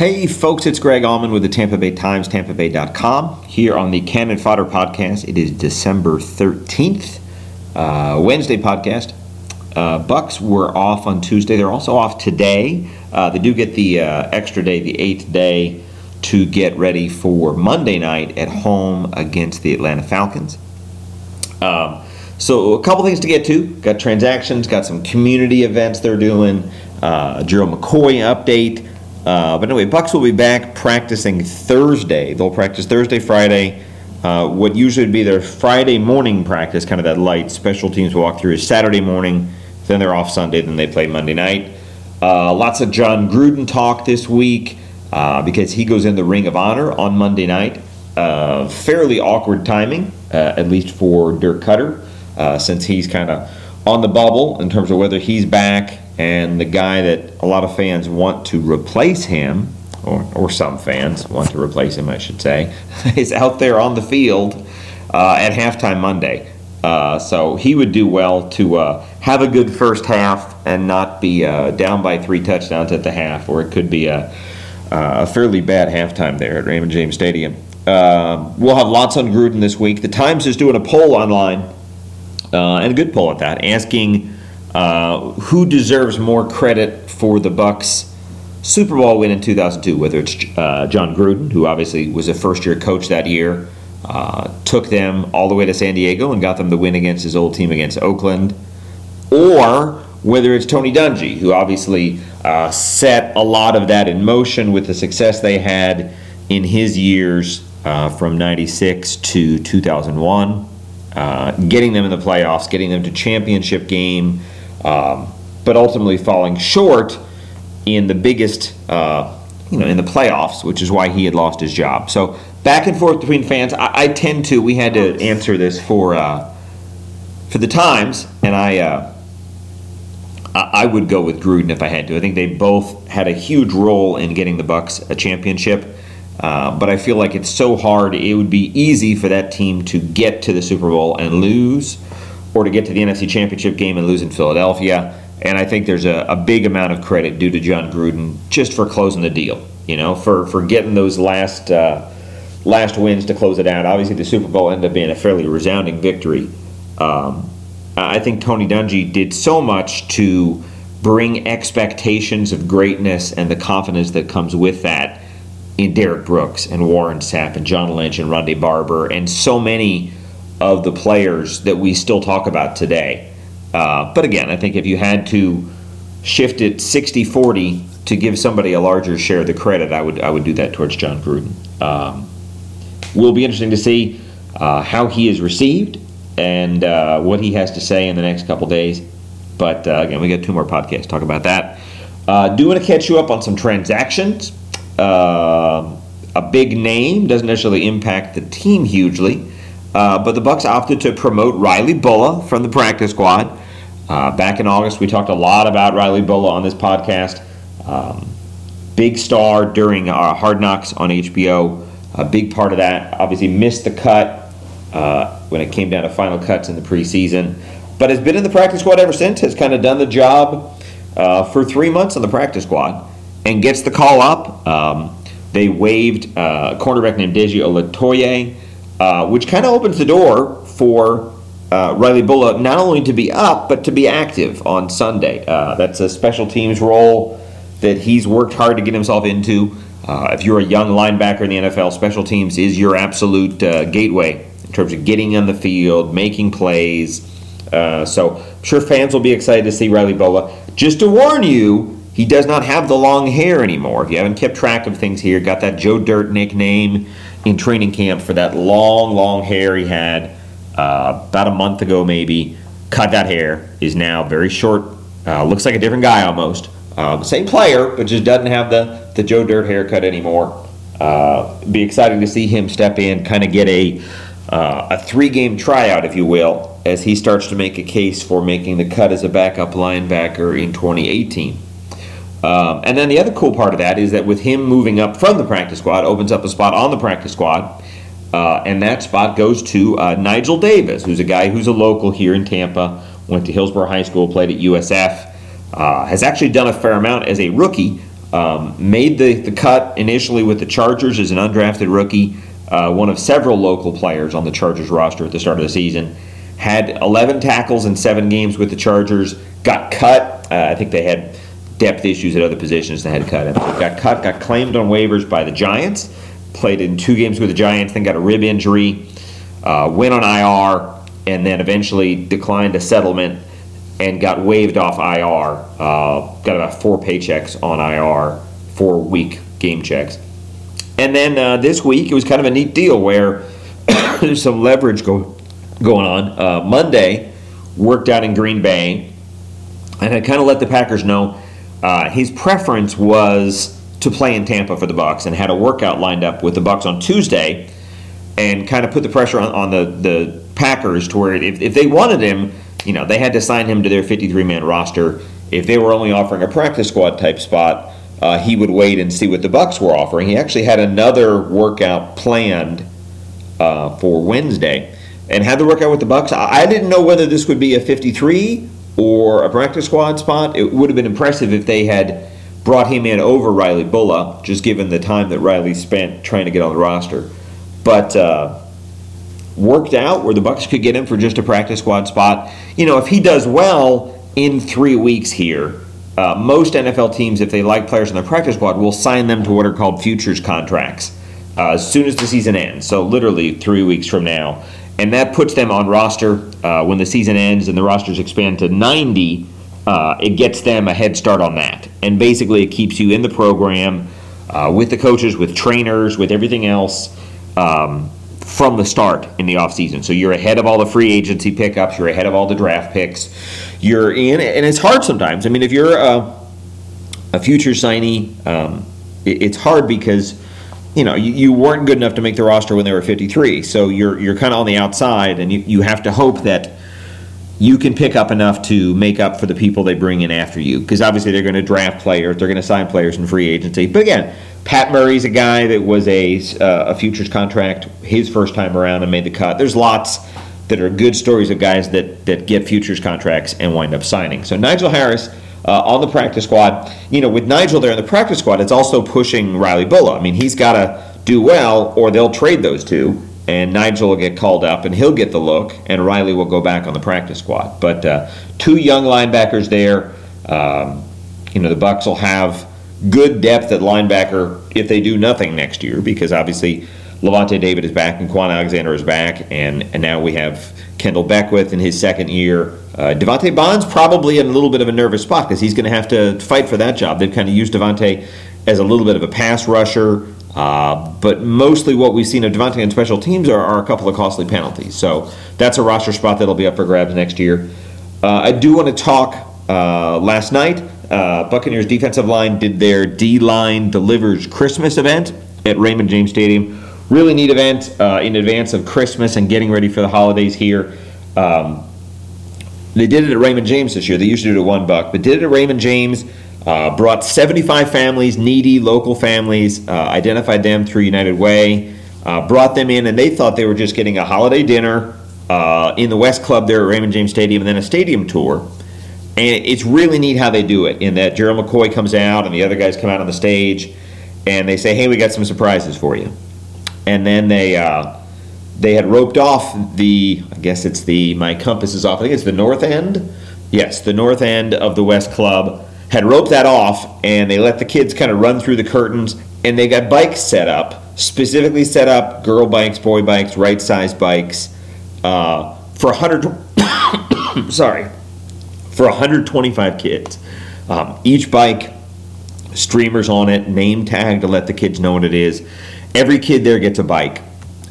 Hey, folks, it's Greg Auman with the Tampa Bay Times, tampabay.com. Here on the Cannon Fodder podcast, it is December 13th, uh, Wednesday podcast. Uh, Bucks were off on Tuesday. They're also off today. Uh, they do get the uh, extra day, the eighth day, to get ready for Monday night at home against the Atlanta Falcons. Um, so, a couple things to get to. Got transactions, got some community events they're doing, uh, Gerald McCoy update. Uh, but anyway, Bucks will be back practicing Thursday. They'll practice Thursday, Friday. Uh, what usually would be their Friday morning practice, kind of that light special teams walkthrough, is Saturday morning. Then they're off Sunday. Then they play Monday night. Uh, lots of Jon Gruden talk this week uh, because he goes in the Ring of Honor on Monday night. Uh, fairly awkward timing, uh, at least for Dirk Koetter, since he's kind of on the bubble in terms of whether he's back and the guy that a lot of fans want to replace him, or, or some fans want to replace him, I should say, is out there on the field uh, at halftime Monday. Uh, so he would do well to uh, have a good first half and not be uh, down by three touchdowns at the half, or it could be a, a fairly bad halftime there at Raymond James Stadium. Um, we'll have lots on Gruden this week. The Times is doing a poll online, uh, and a good poll at that, asking uh, who deserves more credit for the Bucks Super Bowl win in 2002? Whether it's uh, Jon Gruden, who obviously was a first-year coach that year, uh, took them all the way to San Diego and got them the win against his old team against Oakland, or whether it's Tony Dungy, who obviously uh, set a lot of that in motion with the success they had in his years uh, from 96 to 2001, uh, getting them in the playoffs, getting them to championship game, um, but ultimately falling short in the biggest, uh, you know, in the playoffs, which is why he had lost his job. So back and forth between fans. I, I tend to. We had to answer this for uh, for the Times, and I. Uh, I would go with Gruden if I had to. I think they both had a huge role in getting the Bucks a championship. Uh, but I feel like it's so hard. It would be easy for that team to get to the Super Bowl and lose, or to get to the NFC Championship game and lose in Philadelphia. And I think there's a, a big amount of credit due to Jon Gruden just for closing the deal. You know, for for getting those last uh, last wins to close it out. Obviously, the Super Bowl ended up being a fairly resounding victory. Um, I think Tony Dungy did so much to bring expectations of greatness and the confidence that comes with that in Derrick Brooks and Warren Sapp and John Lynch and Ronde Barber and so many of the players that we still talk about today. Uh, but again, I think if you had to shift it 60 40 to give somebody a larger share of the credit, I would, I would do that towards Jon Gruden. Um, will be interesting to see uh, how he is received and uh, what he has to say in the next couple days. But uh, again, we got two more podcasts talk about that. Uh, do want to catch you up on some transactions. Uh, a big name doesn't necessarily impact the team hugely, uh, but the Bucks opted to promote Riley Bullough from the practice squad. Uh, back in August, we talked a lot about Riley Bullough on this podcast. Um, big star during Hard Knocks on HBO. A big part of that. Obviously, missed the cut uh, when it came down to final cuts in the preseason, but has been in the practice squad ever since. Has kind of done the job uh, for three months on the practice squad and gets the call up. Um, they waived uh, a cornerback named Deji Olatoye, uh, which kind of opens the door for uh, Riley Bullough not only to be up, but to be active on Sunday. Uh, that's a special teams role that he's worked hard to get himself into. Uh, if you're a young linebacker in the NFL, special teams is your absolute uh, gateway in terms of getting on the field, making plays. So I'm sure fans will be excited to see Riley Bullough. Just to warn you, he does not have the long hair anymore. If you haven't kept track of things here, got that Joe Dirt nickname in training camp for that long, long hair he had uh, about a month ago, maybe. Cut that hair, is now very short, uh, looks like a different guy almost. Uh, same player, but just doesn't have the, the Joe Dirt haircut anymore. Uh, be exciting to see him step in, kind of get a uh, a three game tryout, if you will, as he starts to make a case for making the cut as a backup linebacker in 2018. Um, and then the other cool part of that is that with him moving up from the practice squad, opens up a spot on the practice squad. Uh, and that spot goes to uh, Nigel Davis, who's a guy who's a local here in Tampa, went to Hillsborough High School, played at USF, uh, has actually done a fair amount as a rookie Um, made the, the cut initially with the Chargers as an undrafted rookie, uh, one of several local players on the Chargers roster at the start of the season. Had 11 tackles in seven games with the Chargers. Got cut. Uh, I think they had depth issues at other positions that had cut him. Got cut, got claimed on waivers by the Giants. Played in two games with the Giants, then got a rib injury. Uh, went on IR, and then eventually declined a settlement and got waived off IR. Uh, got about four paychecks on IR, four week game checks. And then uh, this week, it was kind of a neat deal where there's some leverage go, going on. Uh, Monday, worked out in Green Bay, and I kind of let the Packers know uh, his preference was to play in Tampa for the Bucks, and had a workout lined up with the Bucks on Tuesday, and kind of put the pressure on, on the the Packers to where if, if they wanted him, you know, they had to sign him to their 53 man roster. If they were only offering a practice squad type spot, uh, he would wait and see what the Bucks were offering. He actually had another workout planned uh, for Wednesday, and had the workout with the Bucks. I, I didn't know whether this would be a 53 or a practice squad spot. It would have been impressive if they had brought him in over Riley Bullough, just given the time that Riley spent trying to get on the roster. But uh, worked out where the Bucks could get him for just a practice squad spot. You know, if he does well in three weeks here, uh, most NFL teams, if they like players in their practice squad, will sign them to what are called futures contracts uh, as soon as the season ends. So literally three weeks from now, and that puts them on roster uh, when the season ends and the rosters expand to 90. Uh, it gets them a head start on that, and basically it keeps you in the program uh, with the coaches, with trainers, with everything else. Um, from the start in the offseason. So you're ahead of all the free agency pickups, you're ahead of all the draft picks. You're in, and it's hard sometimes. I mean, if you're a, a future signee, um, it, it's hard because you know you, you weren't good enough to make the roster when they were 53. So you're you're kind of on the outside, and you, you have to hope that you can pick up enough to make up for the people they bring in after you. Because obviously they're going to draft players, they're going to sign players in free agency. But again, Pat Murray's a guy that was a, uh, a futures contract his first time around and made the cut. There's lots that are good stories of guys that, that get futures contracts and wind up signing. So Nigel Harris uh, on the practice squad. You know, with Nigel there in the practice squad, it's also pushing Riley Bullough. I mean, he's got to do well or they'll trade those two. And Nigel will get called up and he'll get the look, and Riley will go back on the practice squad. But uh, two young linebackers there. Um, you know, the Bucks will have good depth at linebacker if they do nothing next year, because obviously Lavonte David is back and Kwon Alexander is back, and, and now we have Kendell Beckwith in his second year. Uh, Devante Bond's probably in a little bit of a nervous spot because he's going to have to fight for that job. They've kind of used Devante as a little bit of a pass rusher, uh, but mostly what we've seen of Devante on special teams are, are, a couple of costly penalties. So that's a roster spot that'll be up for grabs next year. Uh, I do want to talk uh, last night uh, Buccaneers defensive line did their D line delivers Christmas event at Raymond James Stadium. Really neat event uh, in advance of Christmas and getting ready for the holidays here. Um, they did it at Raymond James this year. They usually do it at one buck, but did it at Raymond James. Uh, brought 75 families, needy local families, uh, identified them through United Way, uh, brought them in, and they thought they were just getting a holiday dinner uh, in the West Club there at Raymond James Stadium, and then a stadium tour. And it's really neat how they do it in that Gerald McCoy comes out and the other guys come out on the stage and they say, hey, we got some surprises for you. And then they, uh, they had roped off the, I guess it's the, my compass is off, I think it's the north end. Yes, the north end of the West Club had roped that off and they let the kids kind of run through the curtains and they got bikes set up, specifically set up girl bikes, boy bikes, right size bikes uh, for 100, sorry, for 125 kids. Um, each bike, streamers on it, name tag to let the kids know what it is. Every kid there gets a bike.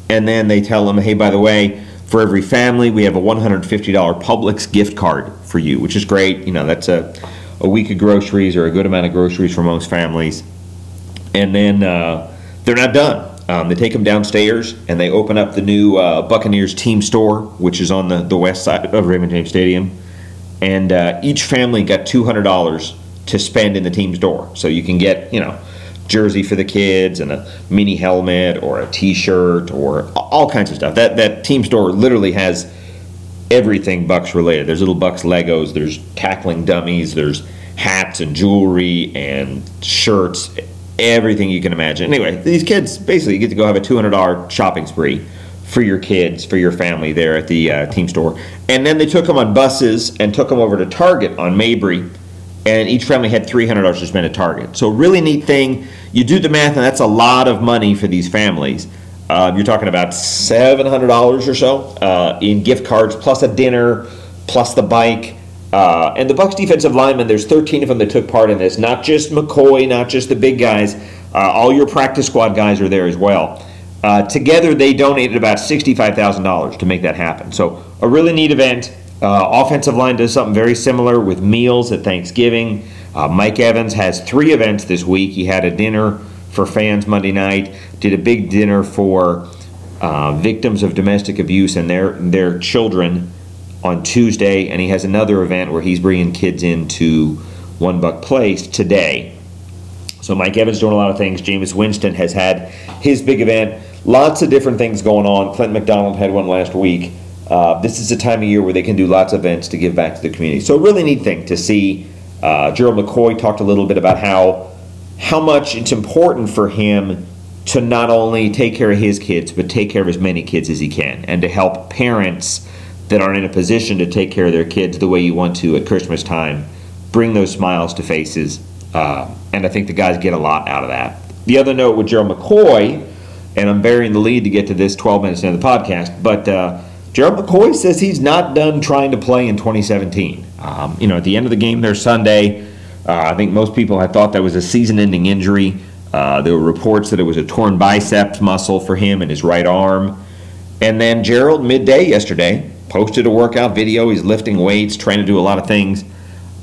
And then they tell them, hey, by the way, for every family, we have a $150 Publix gift card for you, which is great. You know, that's a, a week of groceries or a good amount of groceries for most families. And then uh, they're not done. Um, they take them downstairs and they open up the new uh, Buccaneers team store, which is on the, the west side of Raymond James Stadium and uh, each family got two hundred dollars to spend in the team's door. So you can get you know jersey for the kids and a mini helmet or a T-shirt or all kinds of stuff. That that team store literally has everything Bucks related. There's little Bucks Legos. There's tackling dummies. There's hats and jewelry and shirts, everything you can imagine. Anyway, these kids basically get to go have a $200 shopping spree for your kids, for your family there at the uh, team store. And then they took them on buses and took them over to Target on Mabry. And each family had $300 to spend at Target. So, really neat thing. You do the math, and that's a lot of money for these families. Uh, you're talking about $700 or so uh, in gift cards, plus a dinner, plus the bike. Uh, and the Bucks defensive linemen, there's 13 of them that took part in this. Not just McCoy, not just the big guys. Uh, all your practice squad guys are there as well. Uh, together, they donated about $65,000 to make that happen. So, a really neat event. Uh, offensive line does something very similar with meals at Thanksgiving. Uh, Mike Evans has three events this week. He had a dinner for fans Monday night, did a big dinner for uh, victims of domestic abuse and their their children on Tuesday, and he has another event where he's bringing kids into One Buck Place today. So Mike Evans doing a lot of things. Jameis Winston has had his big event. Lots of different things going on. Clint McDonald had one last week. Uh, this is a time of year where they can do lots of events to give back to the community. So a really neat thing to see. Uh, Gerald McCoy talked a little bit about how how much it's important for him to not only take care of his kids, but take care of as many kids as he can, and to help parents that aren't in a position to take care of their kids the way you want to at Christmas time, bring those smiles to faces. Uh, and I think the guys get a lot out of that. The other note with Gerald McCoy, and I'm burying the lead to get to this 12 minutes into the podcast, but uh, Gerald McCoy says he's not done trying to play in 2017. Um, you know, at the end of the game there Sunday, uh, I think most people had thought that was a season ending injury. Uh, there were reports that it was a torn biceps muscle for him in his right arm. And then Gerald, midday yesterday, posted a workout video. He's lifting weights, trying to do a lot of things.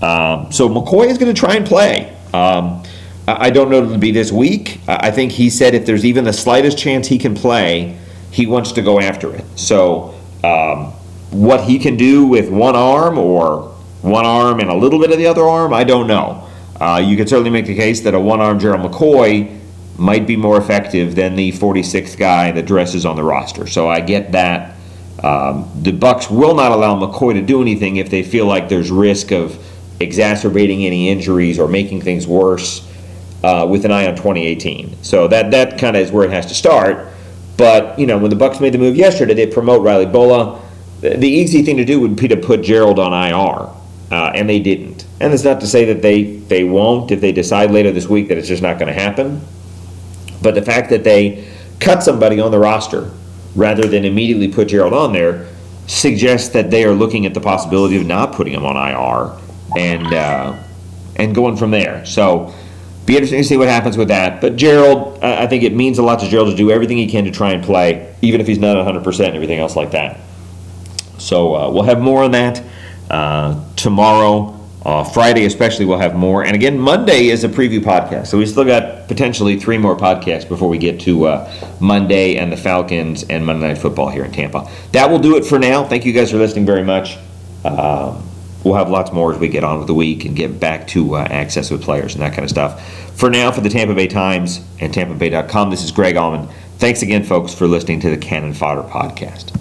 Um, so McCoy is going to try and play. Um, I don't know if it'll be this week. I think he said if there's even the slightest chance he can play, he wants to go after it. So um, what he can do with one arm or one arm and a little bit of the other arm, I don't know. Uh, you could certainly make the case that a one arm Gerald McCoy might be more effective than the 46th guy that dresses on the roster. So I get that. Um, the Bucks will not allow McCoy to do anything if they feel like there's risk of exacerbating any injuries or making things worse uh, with an eye on 2018. So that that kind of is where it has to start. But you know, when the Bucks made the move yesterday, they promote Riley. The, the easy thing to do would be to put Gerald on IR, uh, and they didn't. And it's not to say that they they won't if they decide later this week that it's just not going to happen. But the fact that they cut somebody on the roster rather than immediately put Gerald on there suggests that they are looking at the possibility of not putting him on IR and uh, and going from there. So be interesting to see what happens with that. But Gerald, I think it means a lot to Gerald to do everything he can to try and play, even if he's not 100% and everything else like that. So uh, we'll have more on that uh, tomorrow. Uh, Friday, especially, we'll have more. And again, Monday is a preview podcast. So we still got potentially three more podcasts before we get to uh, Monday and the Falcons and Monday Night Football here in Tampa. That will do it for now. Thank you guys for listening very much. Um, we'll have lots more as we get on with the week and get back to uh, access with players and that kind of stuff. For now, for the Tampa Bay Times and TampaBay.com, this is Greg Auman. Thanks again, folks, for listening to the Cannon Fodder Podcast.